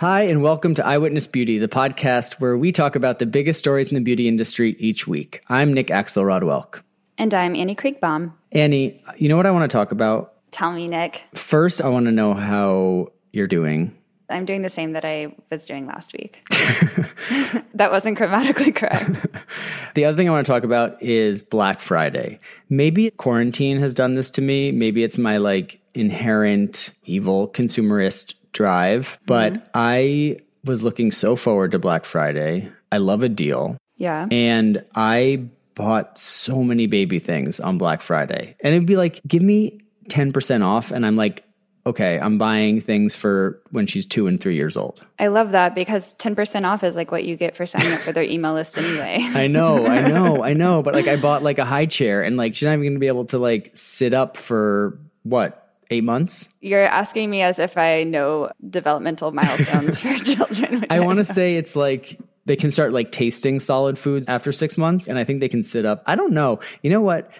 Hi, and welcome to Eyewitness Beauty, the podcast where we talk about the biggest stories in the beauty industry each week. I'm Nick Axelrod Welk. And I'm Annie Kreighbaum. Annie, you know what I want to talk about? Tell me, Nick. First, I want to know how you're doing. I'm doing the same that I was doing last week. that wasn't grammatically correct. the other thing I want to talk about is Black Friday. Maybe quarantine has done this to me. Maybe it's my like inherent evil consumerist drive, but mm-hmm. I was looking so forward to Black Friday. I love a deal. Yeah. And I bought so many baby things on Black Friday. And it'd be like, give me 10% off. And I'm like, okay, I'm buying things for when she's two and three years old. I love that because 10% off is like what you get for signing up for their email list anyway. I know, I know, I know. But like I bought like a high chair and like she's not even going to be able to like sit up for what? Eight months? You're asking me as if I know developmental milestones for children. I, I want to say it's like they can start like tasting solid foods after six months, and I think they can sit up. I don't know. You know what?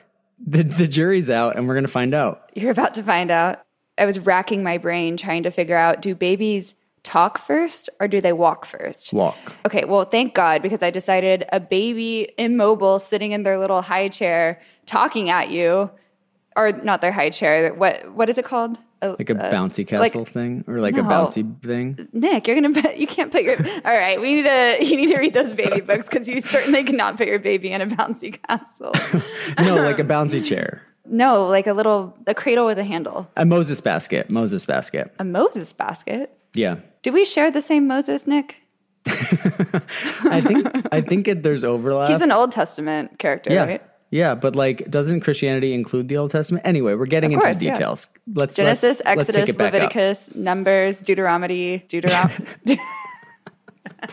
The the jury's out, and we're going to find out. You're about to find out. I was racking my brain trying to figure out do babies talk first or do they walk first? Walk. Okay, well, thank God because I decided a baby immobile sitting in their little high chair talking at you or not their high chair. What what is it called? like a uh, bouncy castle like, thing or like no. a bouncy thing nick you're gonna put, you can't put your all right we need to you need to read those baby books because you certainly cannot put your baby in a bouncy castle no like a bouncy chair no, like a little a cradle with a handle. A Moses basket. Moses basket. A Moses basket. Yeah. Do we share the same Moses, Nick? I think I think it, there's overlap. He's an Old Testament character, yeah. right? Yeah, but like, doesn't Christianity include the Old Testament? Anyway, we're getting course, into the details. Yeah. Let's Genesis, let's, Exodus, let's Leviticus, up. Numbers, Deuteronomy, Deuteronomy.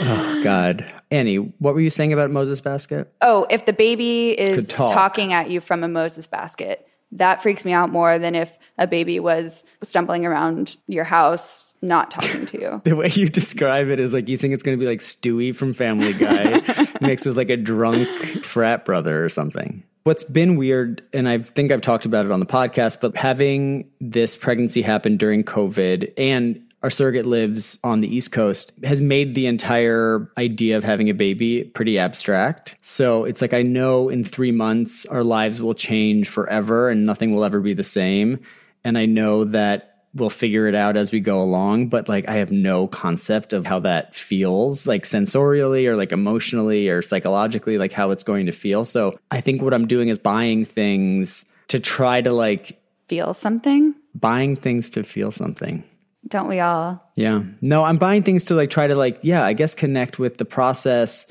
oh God, Annie, what were you saying about Moses basket? Oh, if the baby is talk. talking at you from a Moses basket, that freaks me out more than if a baby was stumbling around your house not talking to you. the way you describe it is like you think it's going to be like Stewie from Family Guy mixed with like a drunk frat brother or something. What's been weird, and I think I've talked about it on the podcast, but having this pregnancy happen during COVID and our surrogate lives on the East Coast has made the entire idea of having a baby pretty abstract. So it's like, I know in three months our lives will change forever and nothing will ever be the same. And I know that we'll figure it out as we go along, but like I have no concept of how that feels, like sensorially or like emotionally or psychologically, like how it's going to feel. So I think what I'm doing is buying things to try to like feel something, buying things to feel something. Don't we all? Yeah. No, I'm buying things to like try to like, yeah, I guess connect with the process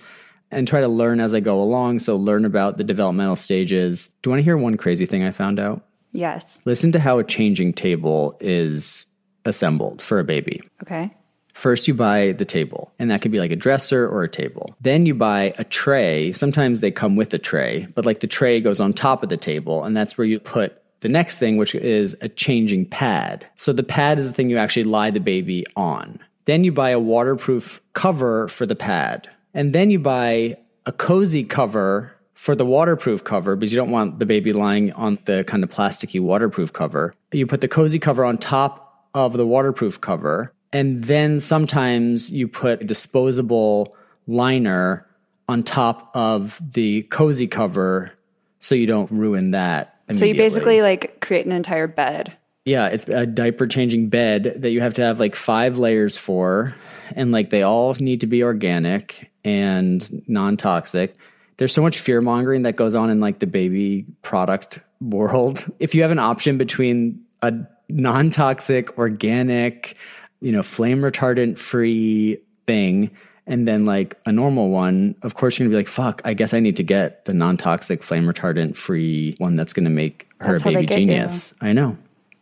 and try to learn as I go along. So learn about the developmental stages. Do you want to hear one crazy thing I found out? Yes. Listen to how a changing table is assembled for a baby. Okay. First, you buy the table, and that could be like a dresser or a table. Then you buy a tray. Sometimes they come with a tray, but like the tray goes on top of the table, and that's where you put the next thing, which is a changing pad. So the pad is the thing you actually lie the baby on. Then you buy a waterproof cover for the pad. And then you buy a cozy cover for the waterproof cover because you don't want the baby lying on the kind of plasticky waterproof cover. You put the cozy cover on top of the waterproof cover. And then sometimes you put a disposable liner on top of the cozy cover so you don't ruin that so you basically like create an entire bed. Yeah, it's a diaper changing bed that you have to have like five layers for, and like they all need to be organic and non toxic. There's so much fear mongering that goes on in like the baby product world. If you have an option between a non toxic, organic, you know, flame retardant free thing and then like a normal one, of course you're gonna be like, fuck, I guess I need to get the non toxic, flame retardant free one that's gonna make her that's a baby genius. You. I know.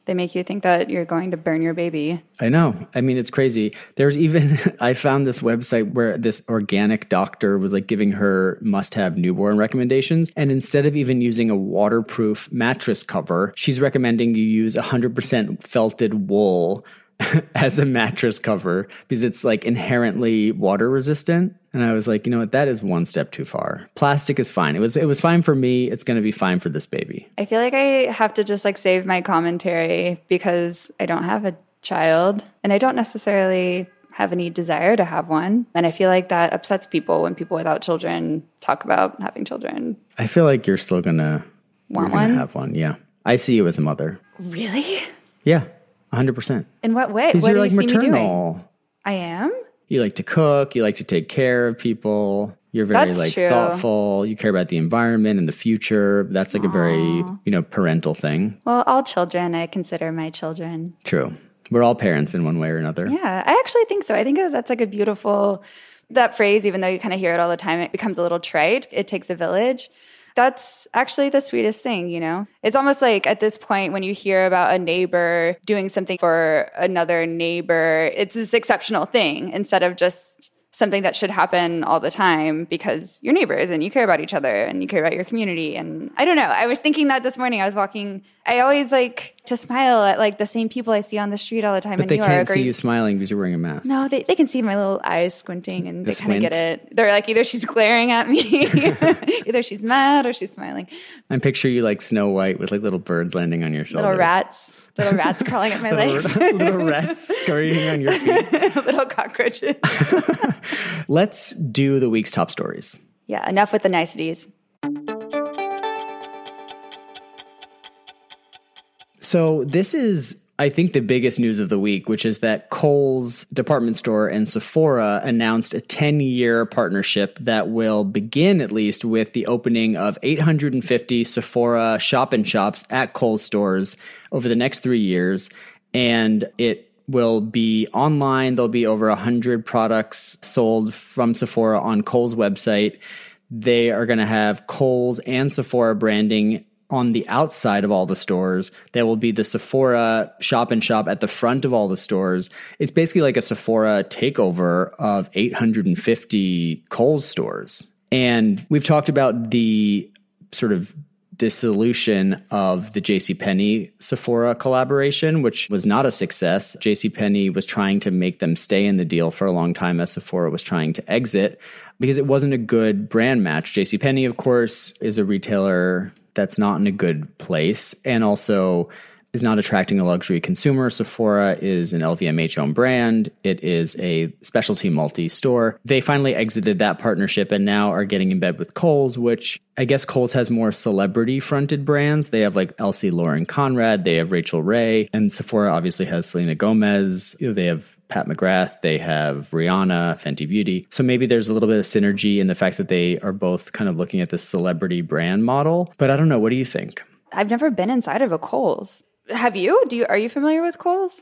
They make you think that you're going to burn your baby. I know. I mean, it's crazy. There's even, I found this website where this organic doctor was like giving her must have newborn recommendations. And instead of even using a waterproof mattress cover, she's recommending you use 100% felted wool as a mattress cover because it's like inherently water resistant. And I was like, you know what, that is one step too far. Plastic is fine. It was it was fine for me. It's gonna be fine for this baby. I feel like I have to just like save my commentary because I don't have a child, and I don't necessarily have any desire to have one. And I feel like that upsets people when people without children talk about having children. I feel like you're still gonna want one. Have one, yeah. I see you as a mother. Really? Yeah, hundred percent. In what way? What you're do like you see maternal. me doing? I am. You like to cook. You like to take care of people. You're very That's like true. thoughtful. You care about the environment and the future. That's like Aww. a very you know parental thing. Well, all children I consider my children. True. We're all parents in one way or another. Yeah, I actually think so. I think that's like a beautiful that phrase. Even though you kind of hear it all the time, it becomes a little trite. It takes a village that's actually the sweetest thing, you know? It's almost like at this point when you hear about a neighbor doing something for another neighbor, it's this exceptional thing instead of just something that should happen all the time because you're neighbors and you care about each other and you care about your community. And I don't know. I was thinking that this morning. I was walking. I always like to smile at like the same people I see on the street all the time. But in they New can't York. see you smiling because you're wearing a mask. No, they, they can see my little eyes squinting and the they kind of get it. They're like either she's glaring at me, either she's mad or she's smiling. I'm picturing you like Snow White with like little birds landing on your shoulder. Little rats. Little rats crawling at my legs. little rats scurrying on your feet. little cockroaches. Let's do the week's top stories. Yeah, enough with the niceties. So, this is, I think, the biggest news of the week, which is that Kohl's department store and Sephora announced a 10 year partnership that will begin, at least, with the opening of 850 Sephora shop and shops at Kohl's stores over the next three years. And it will be online. There'll be over 100 products sold from Sephora on Kohl's website. They are going to have Kohl's and Sephora branding on the outside of all the stores. There will be the Sephora shop and shop at the front of all the stores. It's basically like a Sephora takeover of 850 Kohl's stores. And we've talked about the sort of dissolution of the JCPenney Sephora collaboration, which was not a success. JCPenney was trying to make them stay in the deal for a long time as Sephora was trying to exit because it wasn't a good brand match. JCPenney, of course, is a retailer that's not in a good place and also is not attracting a luxury consumer. Sephora is an LVMH owned brand. It is a specialty multi store. They finally exited that partnership and now are getting in bed with Kohl's, which I guess Kohl's has more celebrity fronted brands. They have like LC Lauren Conrad, they have Rachael Ray, and Sephora obviously has Selena Gomez. They have Pat McGrath, they have Rihanna, Fenty Beauty. So maybe there's a little bit of synergy in the fact that they are both kind of looking at this celebrity brand model. But I don't know. What do you think? I've never been inside of a Kohl's. Have you? Do you are you familiar with Kohl's?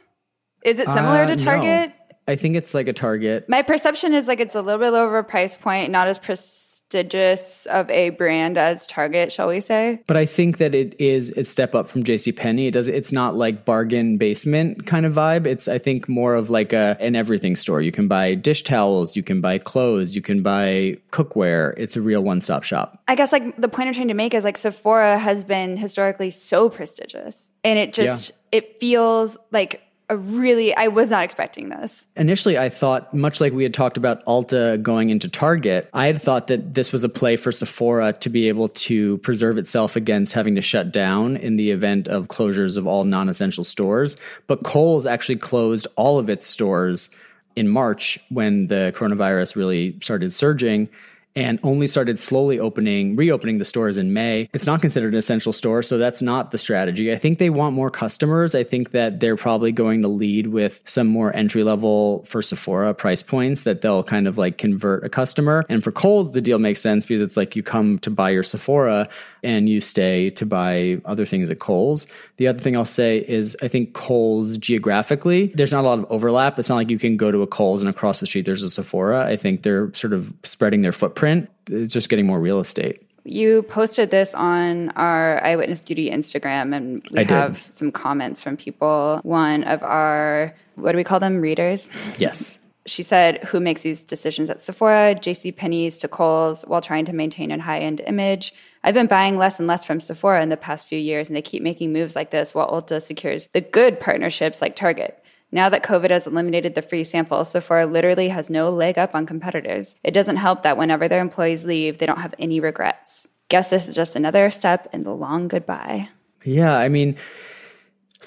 Is it similar uh, to Target? No. I think it's like a Target. My perception is like it's a little bit lower price point, not as prestigious of a brand as Target, shall we say? But I think that it is a step up from J.C. Penney. It does. It's not like bargain basement kind of vibe. It's I think more of like a an everything store. You can buy dish towels, you can buy clothes, you can buy cookware. It's a real one stop shop. I guess like the point I'm trying to make is like Sephora has been historically so prestigious, and it just yeah. it feels like a really I was not expecting this. Initially I thought much like we had talked about Ulta going into Target, I had thought that this was a play for Sephora to be able to preserve itself against having to shut down in the event of closures of all non-essential stores, but Kohl's actually closed all of its stores in March when the coronavirus really started surging and only started slowly opening, reopening the stores in May. It's not considered an essential store, so that's not the strategy. I think they want more customers. I think that they're probably going to lead with some more entry level for Sephora price points that they'll kind of like convert a customer. And for Kohl's, the deal makes sense because it's like you come to buy your Sephora and you stay to buy other things at Kohl's. The other thing I'll say is I think Kohl's geographically, there's not a lot of overlap. It's not like you can go to a Kohl's and across the street there's a Sephora. I think they're sort of spreading their footprint. It's just getting more real estate. You posted this on our Eyewitness Beauty Instagram, and we have some comments from people. One of our, what do we call them, readers? Yes. She said, Who makes these decisions at Sephora, JC Penney's to Kohl's while trying to maintain a high end image? I've been buying less and less from Sephora in the past few years, and they keep making moves like this while Ulta secures the good partnerships like Target. Now that COVID has eliminated the free samples, Sephora literally has no leg up on competitors. It doesn't help that whenever their employees leave, they don't have any regrets. Guess this is just another step in the long goodbye. Yeah, I mean,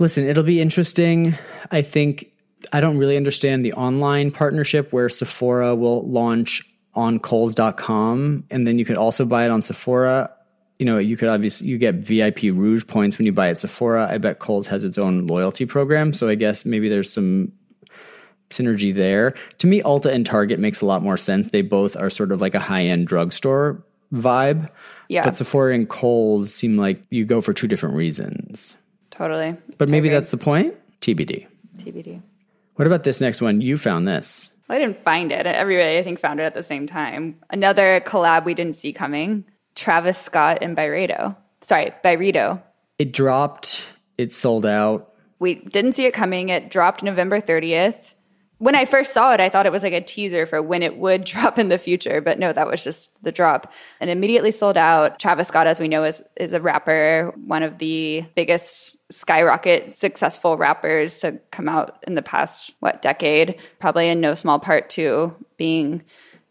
Listen, it'll be interesting. I think I don't really understand the online partnership where Sephora will launch on Kohl's.com and then you could also buy it on Sephora. You know, you could obviously you get VIB Rouge points when you buy at Sephora. I bet Kohl's has its own loyalty program, so I guess maybe there's some synergy there. To me, Ulta and Target makes a lot more sense. They both are sort of like a high end drugstore vibe. Yeah. But Sephora and Kohl's seem like you go for two different reasons. Totally. But maybe that's the point. TBD. TBD. What about this next one? You found this. Well, I didn't find it. Everybody, I think, found it at the same time. Another collab we didn't see coming Travis Scott and Byredo. Sorry, Byredo. It dropped, it sold out. We didn't see it coming. It dropped November 30th. When I first saw it, I thought it was like a teaser for when it would drop in the future, but no, that was just the drop. And immediately sold out. Travis Scott, as we know, is is a rapper, one of the biggest skyrocket successful rappers to come out in the past what decade, probably in no small part to being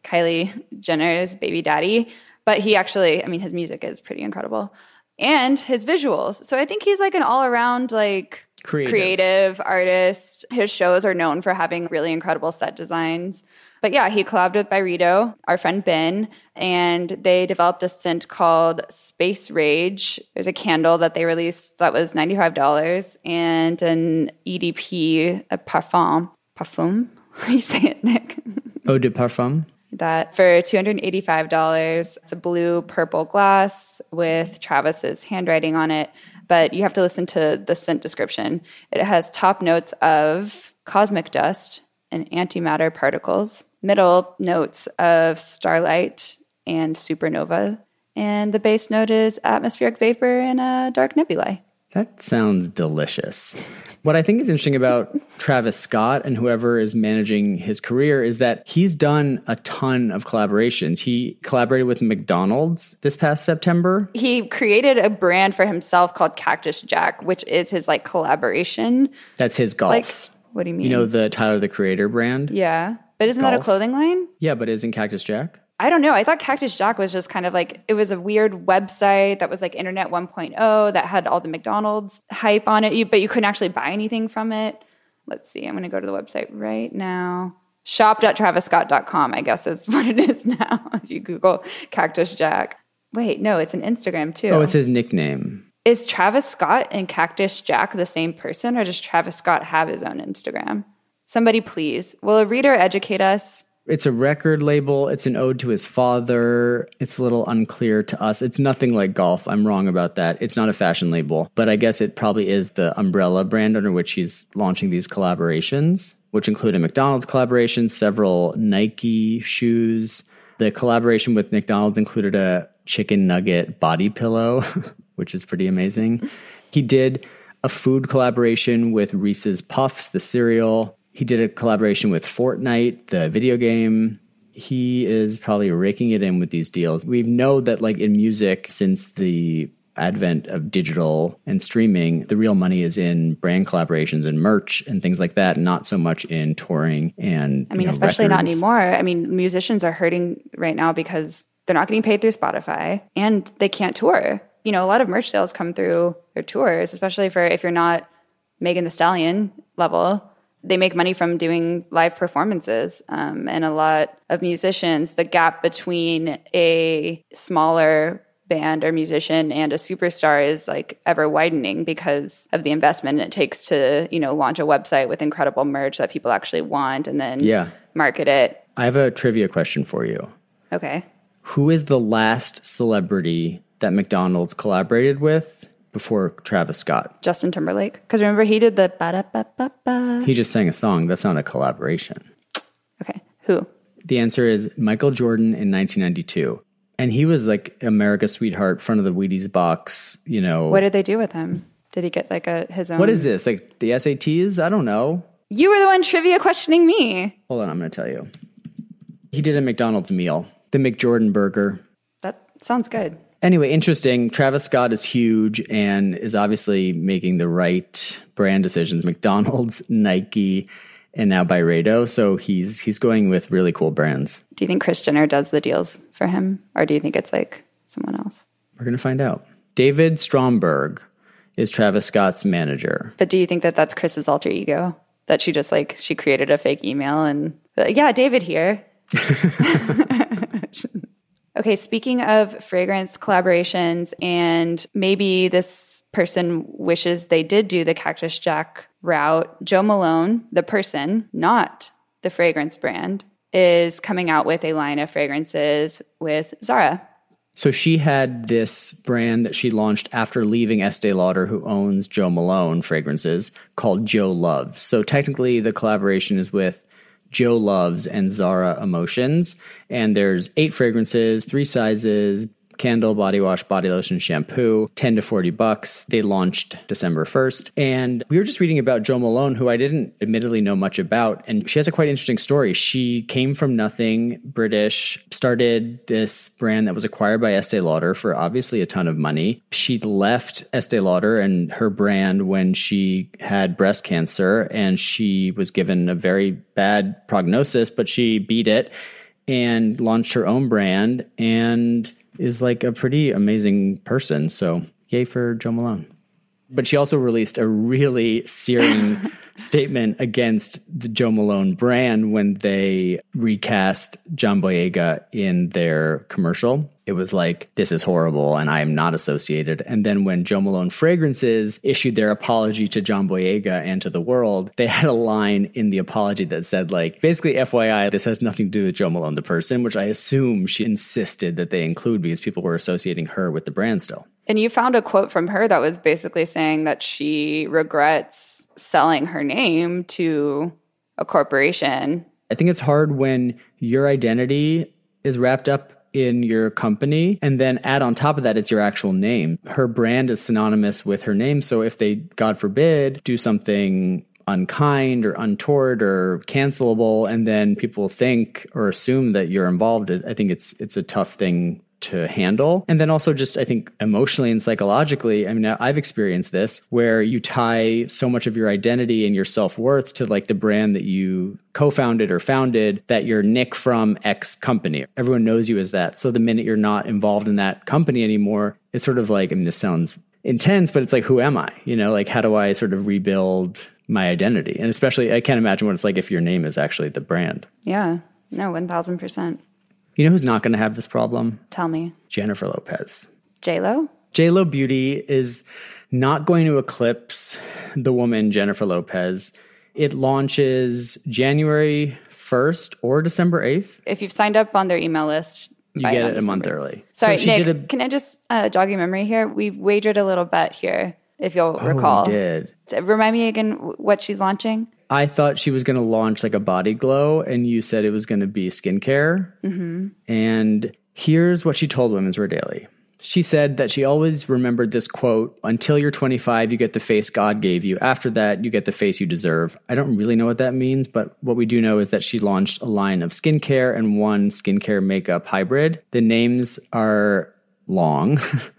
Kylie Jenner's baby daddy. But he actually, I mean, his music is pretty incredible. And his visuals. So I think he's like an all around like Creative. creative artist. His shows are known for having really incredible set designs. But yeah, he collabed with Byredo, our friend Ben, and they developed a scent called Space Rage. There's a candle that they released that was $95 and an EDP, a parfum. Parfum? How do you say it, Nick? Eau de Parfum. That for $285. It's a blue purple glass with Travis's handwriting on it, but you have to listen to the scent description. It has top notes of cosmic dust and antimatter particles, middle notes of starlight and supernova, and the base note is atmospheric vapor and a dark nebulae. That sounds delicious. What I think is interesting about Travis Scott and whoever is managing his career is that he's done a ton of collaborations. He collaborated with McDonald's this past September. He created a brand for himself called Cactus Jack, which is his like collaboration. That's his golf. Like, what do you mean? you know the Tyler the Creator brand? Yeah. But isn't that a clothing line? Yeah, but isn't Cactus Jack? I don't know. I thought Cactus Jack was just kind of like it was a weird website that was like Internet 1.0 that had all the McDonald's hype on it, but you couldn't actually buy anything from it. Let's see. I'm going to go to the website right now. Shop.traviscott.com, I guess is what it is now. if you Google Cactus Jack. Wait, no, it's an Instagram too. Oh, it's his nickname. is Travis Scott and Cactus Jack the same person, or does Travis Scott have his own Instagram? Somebody please. Will a reader educate us? It's a record label. It's an ode to his father. It's a little unclear to us. It's nothing like golf. I'm wrong about that. It's not a fashion label, but I guess it probably is the umbrella brand under which he's launching these collaborations, which include a McDonald's collaboration, several Nike shoes. The collaboration with McDonald's included a chicken nugget body pillow, which is pretty amazing. He did a food collaboration with Reese's Puffs, the cereal. He did a collaboration with Fortnite, the video game. He is probably raking it in with these deals. We know that, like in music, since the advent of digital and streaming, the real money is in brand collaborations and merch and things like that, not so much in touring and. I mean, especially not anymore. I mean, musicians are hurting right now because they're not getting paid through Spotify and they can't tour. You know, a lot of merch sales come through their tours, especially for if you're not Megan Thee Stallion level. They make money from doing live performances. Um, and a lot of musicians, the gap between a smaller band or musician and a superstar is like ever widening because of the investment it takes to, you know, launch a website with incredible merch that people actually want and then Yeah. market it. I have a trivia question for you. Okay. Who is the last celebrity that McDonald's collaborated with before Travis Scott? Justin Timberlake. Because remember, he did the ba da ba ba ba. He just sang a song. That's not a collaboration. Okay. Who? The answer is Michael Jordan in 1992. And he was like America's sweetheart, front of the Wheaties box, you know. What did they do with him? Did he get like a his own? what is this? Like the SATs? I don't know. You were the one trivia questioning me. Hold on, I'm going to tell you. He did a McDonald's meal, the McJordan burger. That sounds good. Anyway, interesting. Travis Scott is huge and is obviously making the right brand decisions. McDonald's, Nike, and now Byredo. So he's he's going with really cool brands. Do you think Kris Jenner does the deals for him, or do you think it's like someone else? We're going to find out. David Stromberg is Travis Scott's manager. But do you think that that's Kris's alter ego? That she just like she created a fake email and yeah, David here. okay, speaking of fragrance collaborations, and maybe this person wishes they did do the Cactus Jack route, Jo Malone, the person, not the fragrance brand, is coming out with a line of fragrances with Zara. So she had this brand that she launched after leaving Estee Lauder, who owns Jo Malone fragrances, called Jo Loves. So technically, the collaboration is with Jo Loves and Zara Emotions. And there's eight fragrances, three sizes, candle, body wash, body lotion, shampoo, 10 to 40 bucks. They launched December 1st. And we were just reading about Jo Malone, who I didn't admittedly know much about. And she has a quite interesting story. She came from nothing, British, started this brand that was acquired by Estee Lauder for obviously a ton of money. She left Estee Lauder and her brand when she had breast cancer and she was given a very bad prognosis, but she beat it and launched her own brand and is like a pretty amazing person. So, yay for Jo Malone. But she also released a really searing statement against the Jo Malone brand when they recast John Boyega in their commercial. It was like, this is horrible and I am not associated. And then when Jo Malone Fragrances issued their apology to John Boyega and to the world, they had a line in the apology that said, like, basically, FYI, this has nothing to do with Jo Malone, the person, which I assume she insisted that they include because people were associating her with the brand still. And you found a quote from her that was basically saying that she regrets selling her name to a corporation. I think it's hard when your identity is wrapped up in your company and then add on top of that it's your actual name. Her brand is synonymous with her name. So if they, God forbid, do something unkind or untoward or cancelable and then people think or assume that you're involved, I think it's it's a tough thing to handle. And then also just I think emotionally and psychologically, I mean I've experienced this where you tie so much of your identity and your self-worth to like the brand that you co-founded or founded that you're Nick from X company. Everyone knows you as that. So the minute you're not involved in that company anymore, it's sort of like I mean this sounds intense, but it's like who am I? You know, like how do I sort of rebuild my identity? And especially I can't imagine what it's like if your name is actually the brand. Yeah. No, 1000%. You know who's not going to have this problem? Tell me. Jennifer Lopez. J Lo? J Lo Beauty is not going to eclipse the woman Jennifer Lopez. It launches January 1st or December 8th. If you've signed up on their email list, you get it a month early. Sorry, so Nick, a, can I just uh, jog your memory here? We wagered a little bet here, if you'll oh, recall. Did. Remind me again what she's launching. I thought she was going to launch like a body glow, and you said it was going to be skincare. Mm-hmm. And here's what she told Women's Wear Daily. She said that she always remembered this quote Until you're 25, you get the face God gave you. After that, you get the face you deserve. I don't really know what that means, but what we do know is that she launched a line of skincare and one skincare makeup hybrid. The names are long.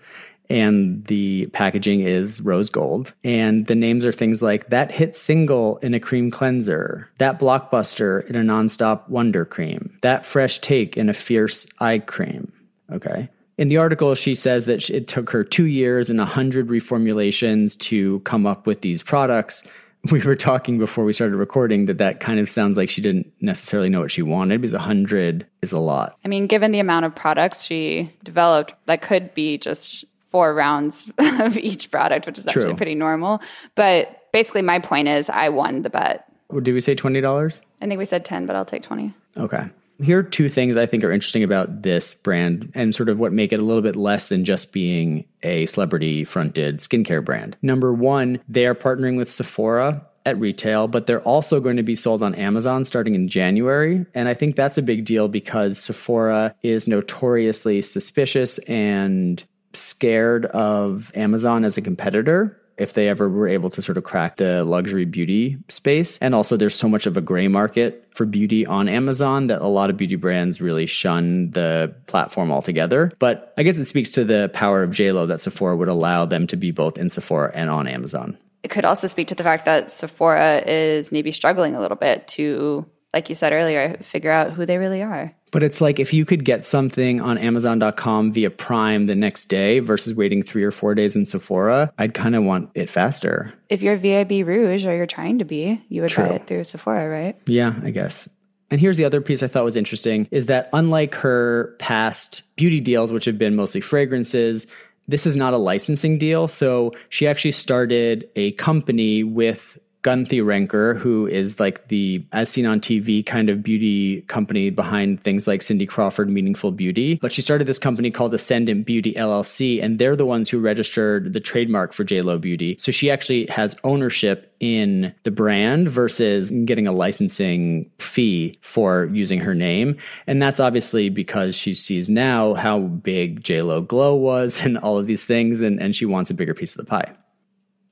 and the packaging is rose gold. And the names are things like that hit single in a cream cleanser, that blockbuster in a nonstop wonder cream, that fresh take in a fierce eye cream. Okay. In the article, she says that it took her two years and a hundred reformulations to come up with these products. We were talking before we started recording that that kind of sounds like she didn't necessarily know what she wanted because a hundred is a lot. I mean, given the amount of products she developed, that could be just four rounds of each product, which is actually pretty normal. But basically, my point is I won the bet. Did we say $20? I think we said 10, but I'll take 20. Okay. Here are two things I think are interesting about this brand and sort of what make it a little bit less than just being a celebrity fronted skincare brand. Number one, they are partnering with Sephora at retail, but they're also going to be sold on Amazon starting in January. And I think that's a big deal because Sephora is notoriously suspicious and scared of Amazon as a competitor if they ever were able to sort of crack the luxury beauty space. And also, there's so much of a gray market for beauty on Amazon that a lot of beauty brands really shun the platform altogether. But I guess it speaks to the power of JLo that Sephora would allow them to be both in Sephora and on Amazon. It could also speak to the fact that Sephora is maybe struggling a little bit to like you said earlier, figure out who they really are. But it's like if you could get something on Amazon.com via Prime the next day versus waiting three or four days in Sephora, I'd kind of want it faster. If you're VIB Rouge or you're trying to be, you would True. buy it through Sephora, right? Yeah, I guess. And here's the other piece I thought was interesting is that unlike her past beauty deals, which have been mostly fragrances, this is not a licensing deal. So she actually started a company with Guthy-Renker, who is like the as seen on TV kind of beauty company behind things like Cindy Crawford Meaningful Beauty. But she started this company called Ascendant Beauty LLC, and they're the ones who registered the trademark for JLo Beauty. So she actually has ownership in the brand versus getting a licensing fee for using her name. And that's obviously because she sees now how big JLo Glow was and all of these things, and, and she wants a bigger piece of the pie.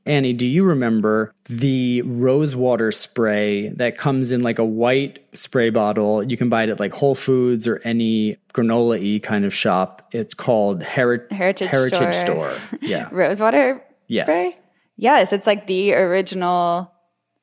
Annie, do you remember the rosewater spray that comes in like a white spray bottle? You can buy it at like Whole Foods or any granola y kind of shop. It's called Heri- Heritage, Heritage Store. Store. Yeah. rosewater yes. spray? Yes, it's like the original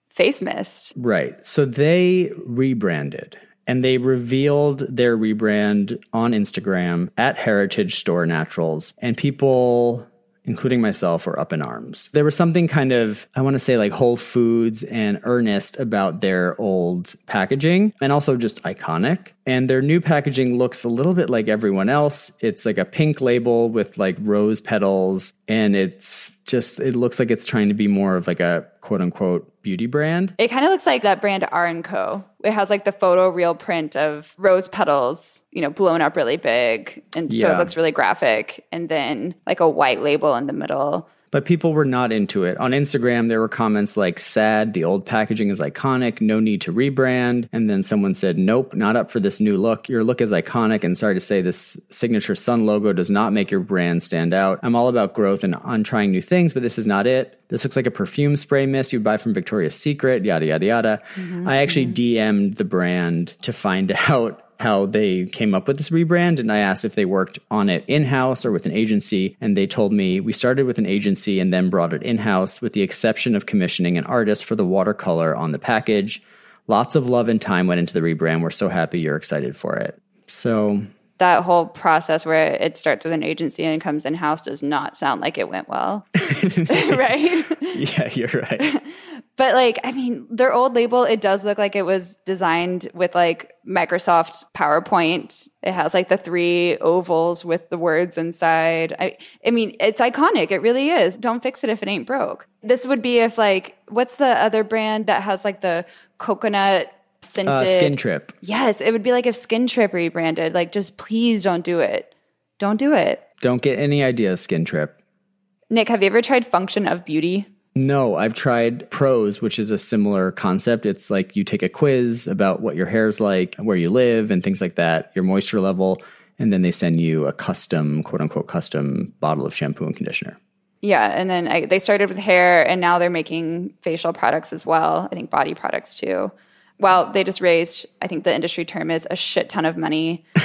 face mist. Right. So they rebranded and they revealed their rebrand on Instagram at Heritage Store Naturals. And people including myself, were up in arms. There was something kind of, I want to say like Whole Foods and earnest about their old packaging and also just iconic. And their new packaging looks a little bit like everyone else. It's like a pink label with like rose petals and it's just it looks like it's trying to be more of like a quote unquote beauty brand. It kind of looks like that brand R and Co. It has like the photo real print of rose petals, you know, blown up really big, and so yeah. it looks really graphic, and then like a white label in the middle but people were not into it. On Instagram, there were comments like, sad, the old packaging is iconic, no need to rebrand. And then someone said, nope, not up for this new look. Your look is iconic, and sorry to say, this signature sun logo does not make your brand stand out. I'm all about growth and on trying new things, but this is not it. This looks like a perfume spray mist you'd buy from Victoria's Secret, yada, yada, yada. Mm-hmm. I actually DM'd the brand to find out how they came up with this rebrand and I asked if they worked on it in house or with an agency. And they told me we started with an agency and then brought it in house with the exception of commissioning an artist for the watercolor on the package. Lots of love and time went into the rebrand. We're so happy you're excited for it. So that whole process where it starts with an agency and comes in house does not sound like it went well. right? Yeah, you're right. But like, I mean, their old label, it does look like it was designed with like Microsoft PowerPoint. It has like the three ovals with the words inside. I, I mean, it's iconic. It really is. Don't fix it if it ain't broke. This would be if like, what's the other brand that has like the coconut scented. Uh, Skin Trip. Yes, it would be like if Skin Trip rebranded. Like, just please don't do it. Don't do it. Don't get any ideas, Skin Trip. Nick, have you ever tried Function of Beauty? No, I've tried Prose, which is a similar concept. It's like you take a quiz about what your hair's like, where you live, and things like that, your moisture level, and then they send you a custom, quote unquote, custom bottle of shampoo and conditioner. Yeah, and then I, they started with hair, and now they're making facial products as well. I think body products too well, they just raised, I think the industry term is a shit ton of money.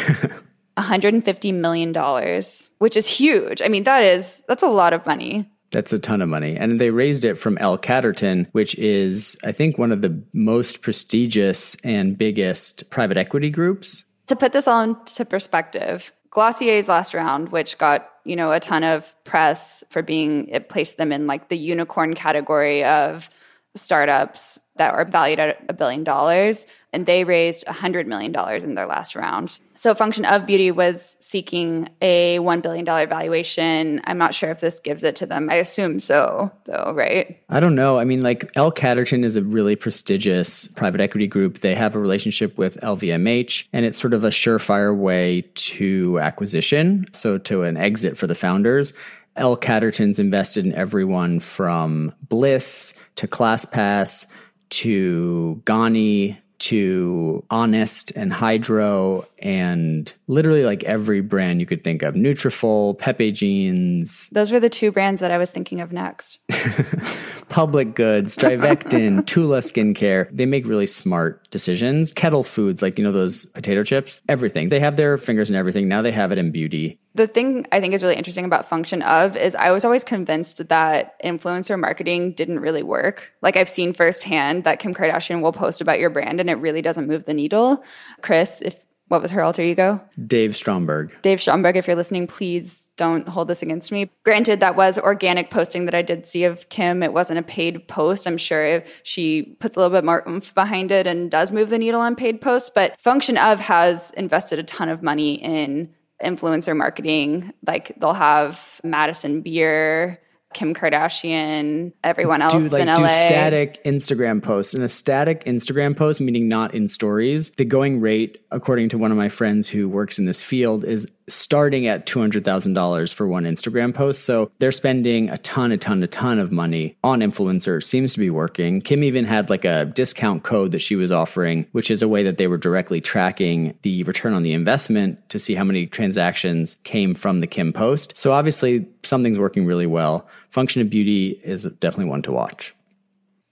$150 million, which is huge. I mean, that is, that's a lot of money. That's a ton of money. And they raised it from L Catterton, which is, I think, one of the most prestigious and biggest private equity groups. To put this all into perspective, Glossier's last round, which got, you know, a ton of press for being, it placed them in like the unicorn category of startups that are valued at a billion dollars, and they raised $100 million in their last round. So, Function of Beauty was seeking a $1 billion valuation. I'm not sure if this gives it to them. I assume so, though, right? I don't know. I mean, like, L. Catterton is a really prestigious private equity group. They have a relationship with LVMH, and it's sort of a surefire way to acquisition, so to an exit for the founders. L. Catterton's invested in everyone from Bliss to ClassPass to Ganni to Honest and Hydro and literally like every brand you could think of. Nutrafol, Pepe Jeans. Those were the two brands that I was thinking of next. Public Goods, Drivectin, Tula Skincare. They make really smart decisions. Kettle Foods, like, you know, those potato chips, everything. They have their fingers in everything. Now they have it in beauty the thing I think is really interesting about function of is I was always convinced that influencer marketing didn't really work. Like I've seen firsthand that Kim Kardashian will post about your brand and it really doesn't move the needle. Kris, if what was her alter ego? Dave Stromberg. Dave Stromberg, if you're listening, please don't hold this against me. Granted, that was organic posting that I did see of Kim. It wasn't a paid post. I'm sure if she puts a little bit more oomph behind it and does move the needle on paid posts. But Function of has invested a ton of money in influencer marketing. Like they'll have Madison Beer, Kim Kardashian, everyone else do like in do LA. static Instagram posts. And a static Instagram post, meaning not in stories, the going rate, according to one of my friends who works in this field, is starting at two hundred thousand dollars for one Instagram post. So they're spending a ton, a ton, a ton of money on influencers. Seems to be working. Kim even had like a discount code that she was offering, which is a way that they were directly tracking the return on the investment to see how many transactions came from the Kim post. So obviously something's working really well. Function of Beauty is definitely one to watch.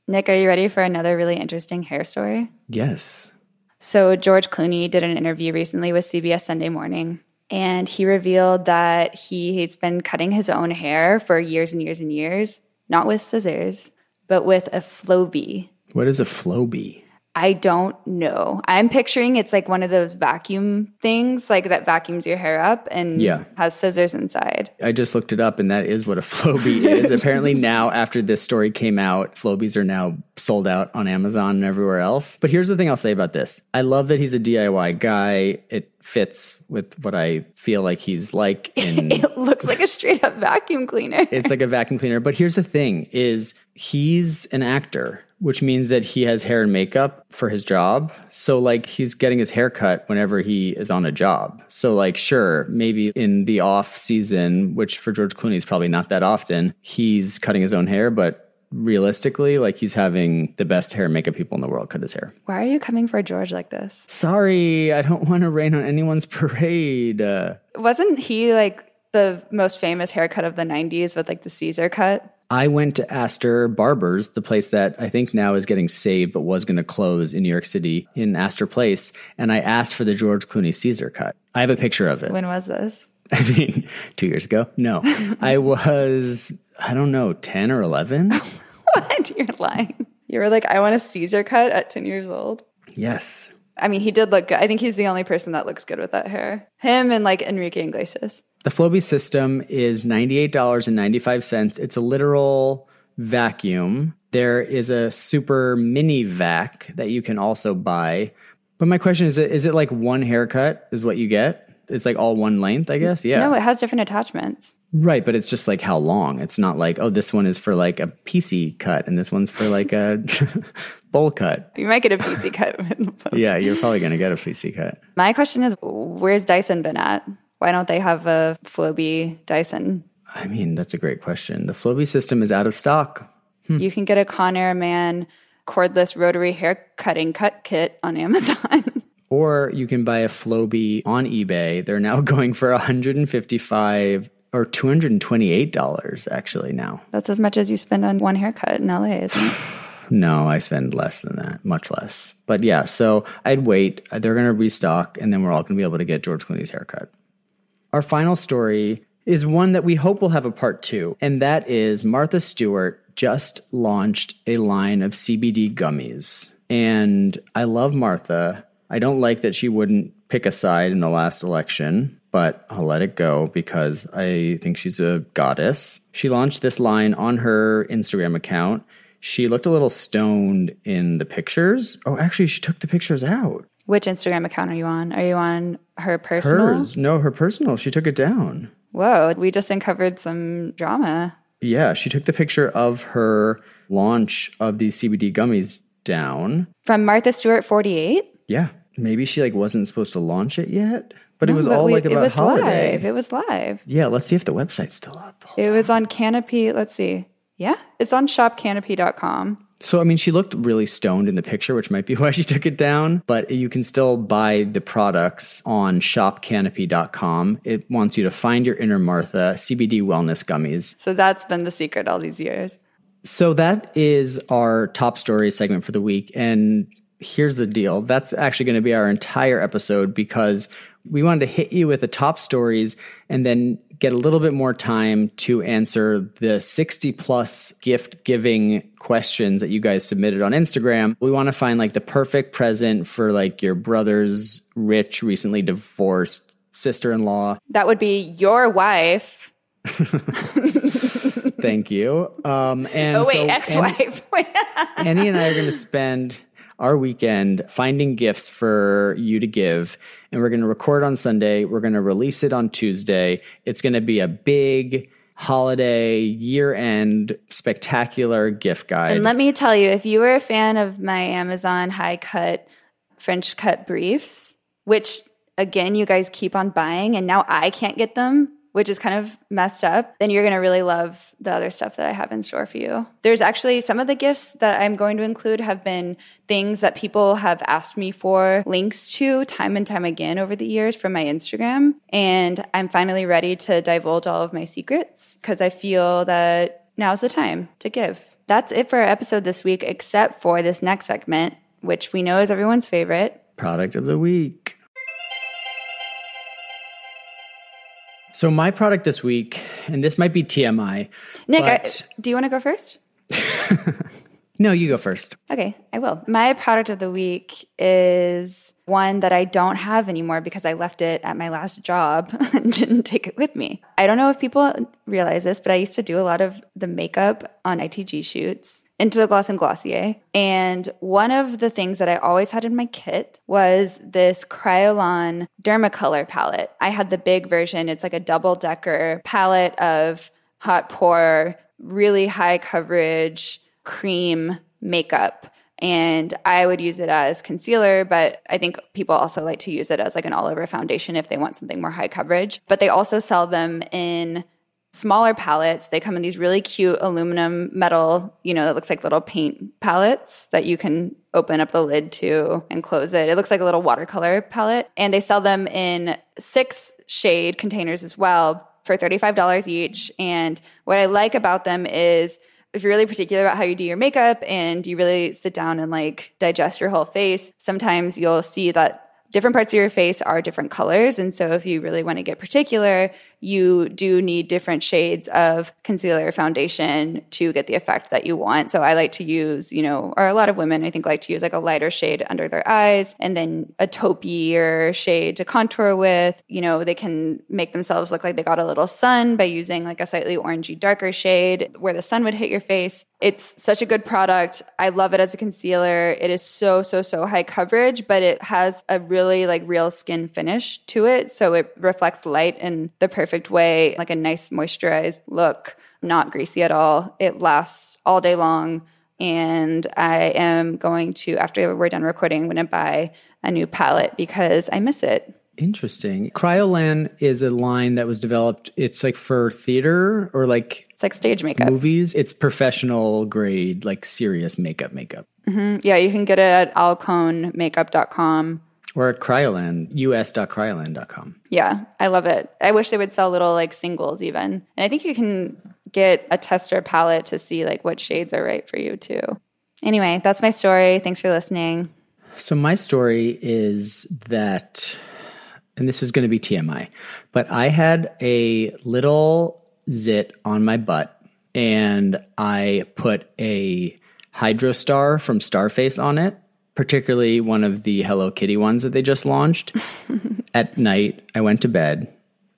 Nick, are you ready for another really interesting hair story? Yes. So, George Clooney did an interview recently with CBS Sunday Morning, and he revealed that he has been cutting his own hair for years and years and years, not with scissors, but with a Flowbee. What is a Flowbee? I don't know. I'm picturing it's like one of those vacuum things, like that vacuums your hair up and Yeah. has scissors inside. I just looked it up and that is what a Flowbee is. Apparently now after this story came out, Flowbees are now sold out on Amazon and everywhere else. But here's the thing I'll say about this. I love that he's a DIY guy. It fits with what I feel like he's like in It looks like a straight up vacuum cleaner. it's like a vacuum cleaner. But here's the thing is he's an actor, which means that he has hair and makeup for his job. So like he's getting his hair cut whenever he is on a job. So like sure, maybe in the off season, which for George Clooney is probably not that often, he's cutting his own hair, but realistically, like he's having the best hair and makeup people in the world cut his hair. Why are you coming for George like this? Sorry, I don't want to rain on anyone's parade. Uh, Wasn't he like the most famous haircut of the 90s with like the Caesar cut? I went to Astor Barbers, the place that I think now is getting saved but was going to close in New York City in Astor Place, and I asked for the George Clooney Caesar cut. I have a picture of it. When was this? I mean, two years ago? No. I was, I don't know, 10 or 11? What? You're lying. You were like, I want a Caesar cut at 10 years old. Yes. I mean, he did look good. I think he's the only person that looks good with that hair. Him and like Enrique Iglesias. The Flowbee system is $98.95. It's a literal vacuum. There is a super mini vac that you can also buy. But my question is is it like one haircut is what you get? It's like all one length, I guess. Yeah. No, it has different attachments. Right, but it's just like how long. It's not like, oh, this one is for like a PC cut and this one's for like a bowl cut. You might get a PC cut. Yeah, you're probably going to get a PC cut. My question is, where's Dyson been at? Why don't they have a Flowbee Dyson? I mean, that's a great question. The Flowbee system is out of stock. Hmm. You can get a Conair Man cordless rotary hair cutting cut kit on Amazon. Or you can buy a Flowbee on eBay. They're now going for 155 or $228 actually now. That's as much as you spend on one haircut in LA, isn't it? No, I spend less than that, much less. But yeah, so I'd wait. They're going to restock, and then we're all going to be able to get George Clooney's haircut. Our final story is one that we hope will have a part two, and that is Martha Stewart just launched a line of CBD gummies. And I love Martha. I don't like that she wouldn't pick a side in the last election, but I'll let it go because I think she's a goddess. She launched this line on her Instagram account. She looked a little stoned in the pictures. Oh, actually, she took the pictures out. Which Instagram account are you on? Are you on her personal? Hers. No, her personal. She took it down. Whoa, we just uncovered some drama. Yeah, she took the picture of her launch of these CBD gummies down. From Martha Stewart 48? Yeah, maybe she like wasn't supposed to launch it yet, but it was But all we- like it about was holiday. live. It was live. Yeah, let's see if the website's still up. It was on Canopy. Let's see. Yeah, it's on shopcanopy.com. So, I mean, she looked really stoned in the picture, which might be why she took it down, but you can still buy the products on shopcanopy.com. It wants you to find your inner Martha CBD wellness gummies. So that's been the secret all these years. So, that is our top story segment for the week. And here's the deal that's actually going to be our entire episode because We wanted to hit you with the top stories and then get a little bit more time to answer the 60 plus gift giving questions that you guys submitted on Instagram. We want to find like the perfect present for like your brother's rich, recently divorced sister in law. That would be your wife. Thank you. Um, and Oh, wait, so ex wife. Annie and I are going to spend our weekend finding gifts for you to give. And we're going to record on Sunday. We're going to release it on Tuesday. It's going to be a big holiday, year end, spectacular gift guide. And let me tell you, if you were a fan of my Amazon high cut French cut briefs, which again, you guys keep on buying, and now I can't get them, which is kind of messed up, then you're going to really love the other stuff that I have in store for you. There's actually some of the gifts that I'm going to include have been things that people have asked me for links to time and time again over the years from my Instagram. And I'm finally ready to divulge all of my secrets because I feel that now's the time to give. That's it for our episode this week, except for this next segment, which we know is everyone's favorite. Product of the week. So, my product this week, and this might be TMI. Nick, I, do you want to go first? no, you go first. Okay, I will. My product of the week is one that I don't have anymore because I left it at my last job and didn't take it with me. I don't know if people realize this, but I used to do a lot of the makeup on ITG shoots into the Gloss and Glossier. And one of the things that I always had in my kit was this Kryolan Dermacolor palette. I had the big version. It's like a double decker palette of hot pour, really high coverage cream makeup. And I would use it as concealer, but I think people also like to use it as like an all over foundation if they want something more high coverage. But they also sell them in smaller palettes. They come in these really cute aluminum metal, you know, that looks like little paint palettes that you can open up the lid to and close it. It looks like a little watercolor palette. And they sell them in six shade containers as well for $35 each. And what I like about them is if you're really particular about how you do your makeup and you really sit down and like digest your whole face, sometimes you'll see that different parts of your face are different colors. And so if you really want to get particular, you do need different shades of concealer foundation to get the effect that you want. So I like to use, you know, or a lot of women I think like to use like a lighter shade under their eyes and then a taupier shade to contour with. You know, they can make themselves look like they got a little sun by using like a slightly orangey darker shade where the sun would hit your face. It's such a good product. I love it as a concealer. It is so, so, so high coverage, but it has a really like real skin finish to it. So it reflects light in the perfect way, like a nice moisturized look, not greasy at all. It lasts all day long. And I am going to, after we're done recording, I'm going to buy a new palette because I miss it. Interesting. Kryolan is a line that was developed. It's like for theater or like It's like stage makeup. movies. It's professional grade, like serious makeup, makeup. Mm-hmm. Yeah, you can get it at alconemakeup.com. Or at Kryolan, us.kryolan.com. Yeah, I love it. I wish they would sell little like singles even. And I think you can get a tester palette to see like what shades are right for you too. Anyway, that's my story. Thanks for listening. So my story is that, and this is going to be TMI, but I had a little zit on my butt and I put a Hydrostar from Starface on it, particularly one of the Hello Kitty ones that they just launched. At night, I went to bed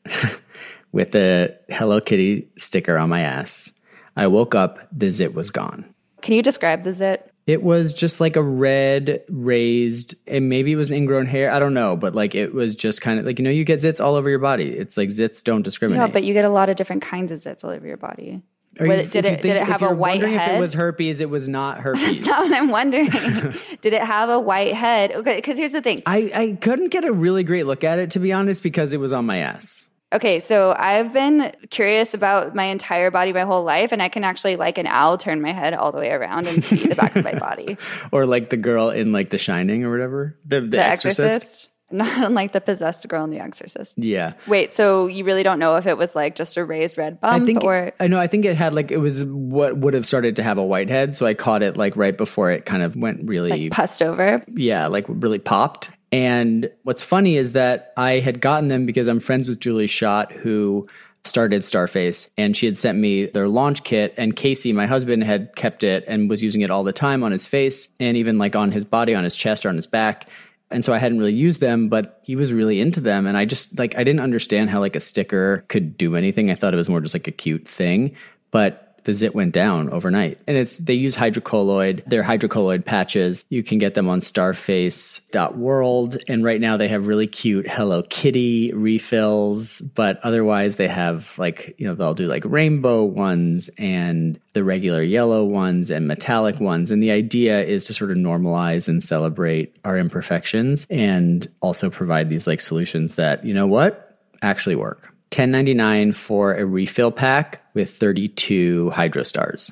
with a Hello Kitty sticker on my ass. I woke up, the zit was gone. Can you describe the zit? It was just like a red raised, and maybe it was ingrown hair. I don't know, but like it was just kind of like you know you get zits all over your body. It's like zits don't discriminate. No, but you get a lot of different kinds of zits all over your body. Are you- did it did it have a white wondering head? If it was herpes, it was not herpes. That's what I'm wondering. did it have a white head? Okay, because here's the thing. I, I couldn't get a really great look at it to be honest because it was on my ass. Okay, so I've been curious about my entire body my whole life, and I can actually, like an owl, turn my head all the way around and see the back of my body. Or like the girl in like The Shining or whatever. The, the, The Exorcist. Exorcist, not unlike the possessed girl in The Exorcist. Yeah. Wait, so you really don't know if it was like just a raised red bump I think or I know. I think it had like it was what would have started to have a white head, so I caught it like right before it kind of went really like pussed over? yeah, like really popped. And what's funny is that I had gotten them because I'm friends with Julie Schott, who started Starface, and she had sent me their launch kit. And Casey, my husband, had kept it and was using it all the time on his face and even like on his body, on his chest, or on his back. And so I hadn't really used them, but he was really into them. And I just like, I didn't understand how like a sticker could do anything. I thought it was more just like a cute thing. But the zit went down overnight. And it's they use hydrocolloid. They're hydrocolloid patches. You can get them on starface.world. And right now they have really cute Hello Kitty refills, but otherwise they have like, you know, they'll do like rainbow ones and the regular yellow ones and metallic ones. And the idea is to sort of normalize and celebrate our imperfections and also provide these like solutions that, you know what, actually work. 10.99 for a refill pack with 32 hydro stars.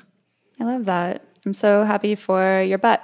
I love that. I'm so happy for your butt.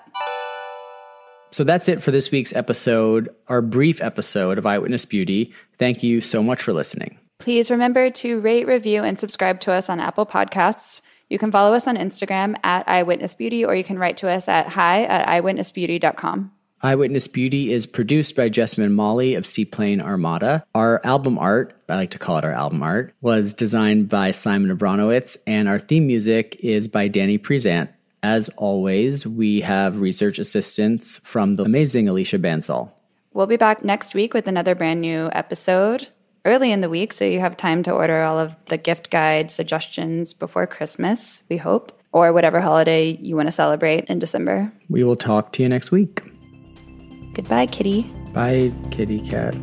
So that's it for this week's episode, our brief episode of Eyewitness Beauty. Thank you so much for listening. Please remember to rate, review, and subscribe to us on Apple Podcasts. You can follow us on Instagram at Eyewitness Beauty, or you can write to us at hi at eyewitnessbeauty.com. Eyewitness Beauty is produced by Jessamine Molly of Seaplane Armada. Our album art, I like to call it our album art, was designed by Simon Abranowicz, and our theme music is by Danny Prezant. As always, we have research assistance from the amazing Alicia Bansal. We'll be back next week with another brand new episode early in the week, so you have time to order all of the gift guide suggestions before Christmas, we hope, or whatever holiday you want to celebrate in December. We will talk to you next week. Goodbye, kitty. Bye, kitty cat.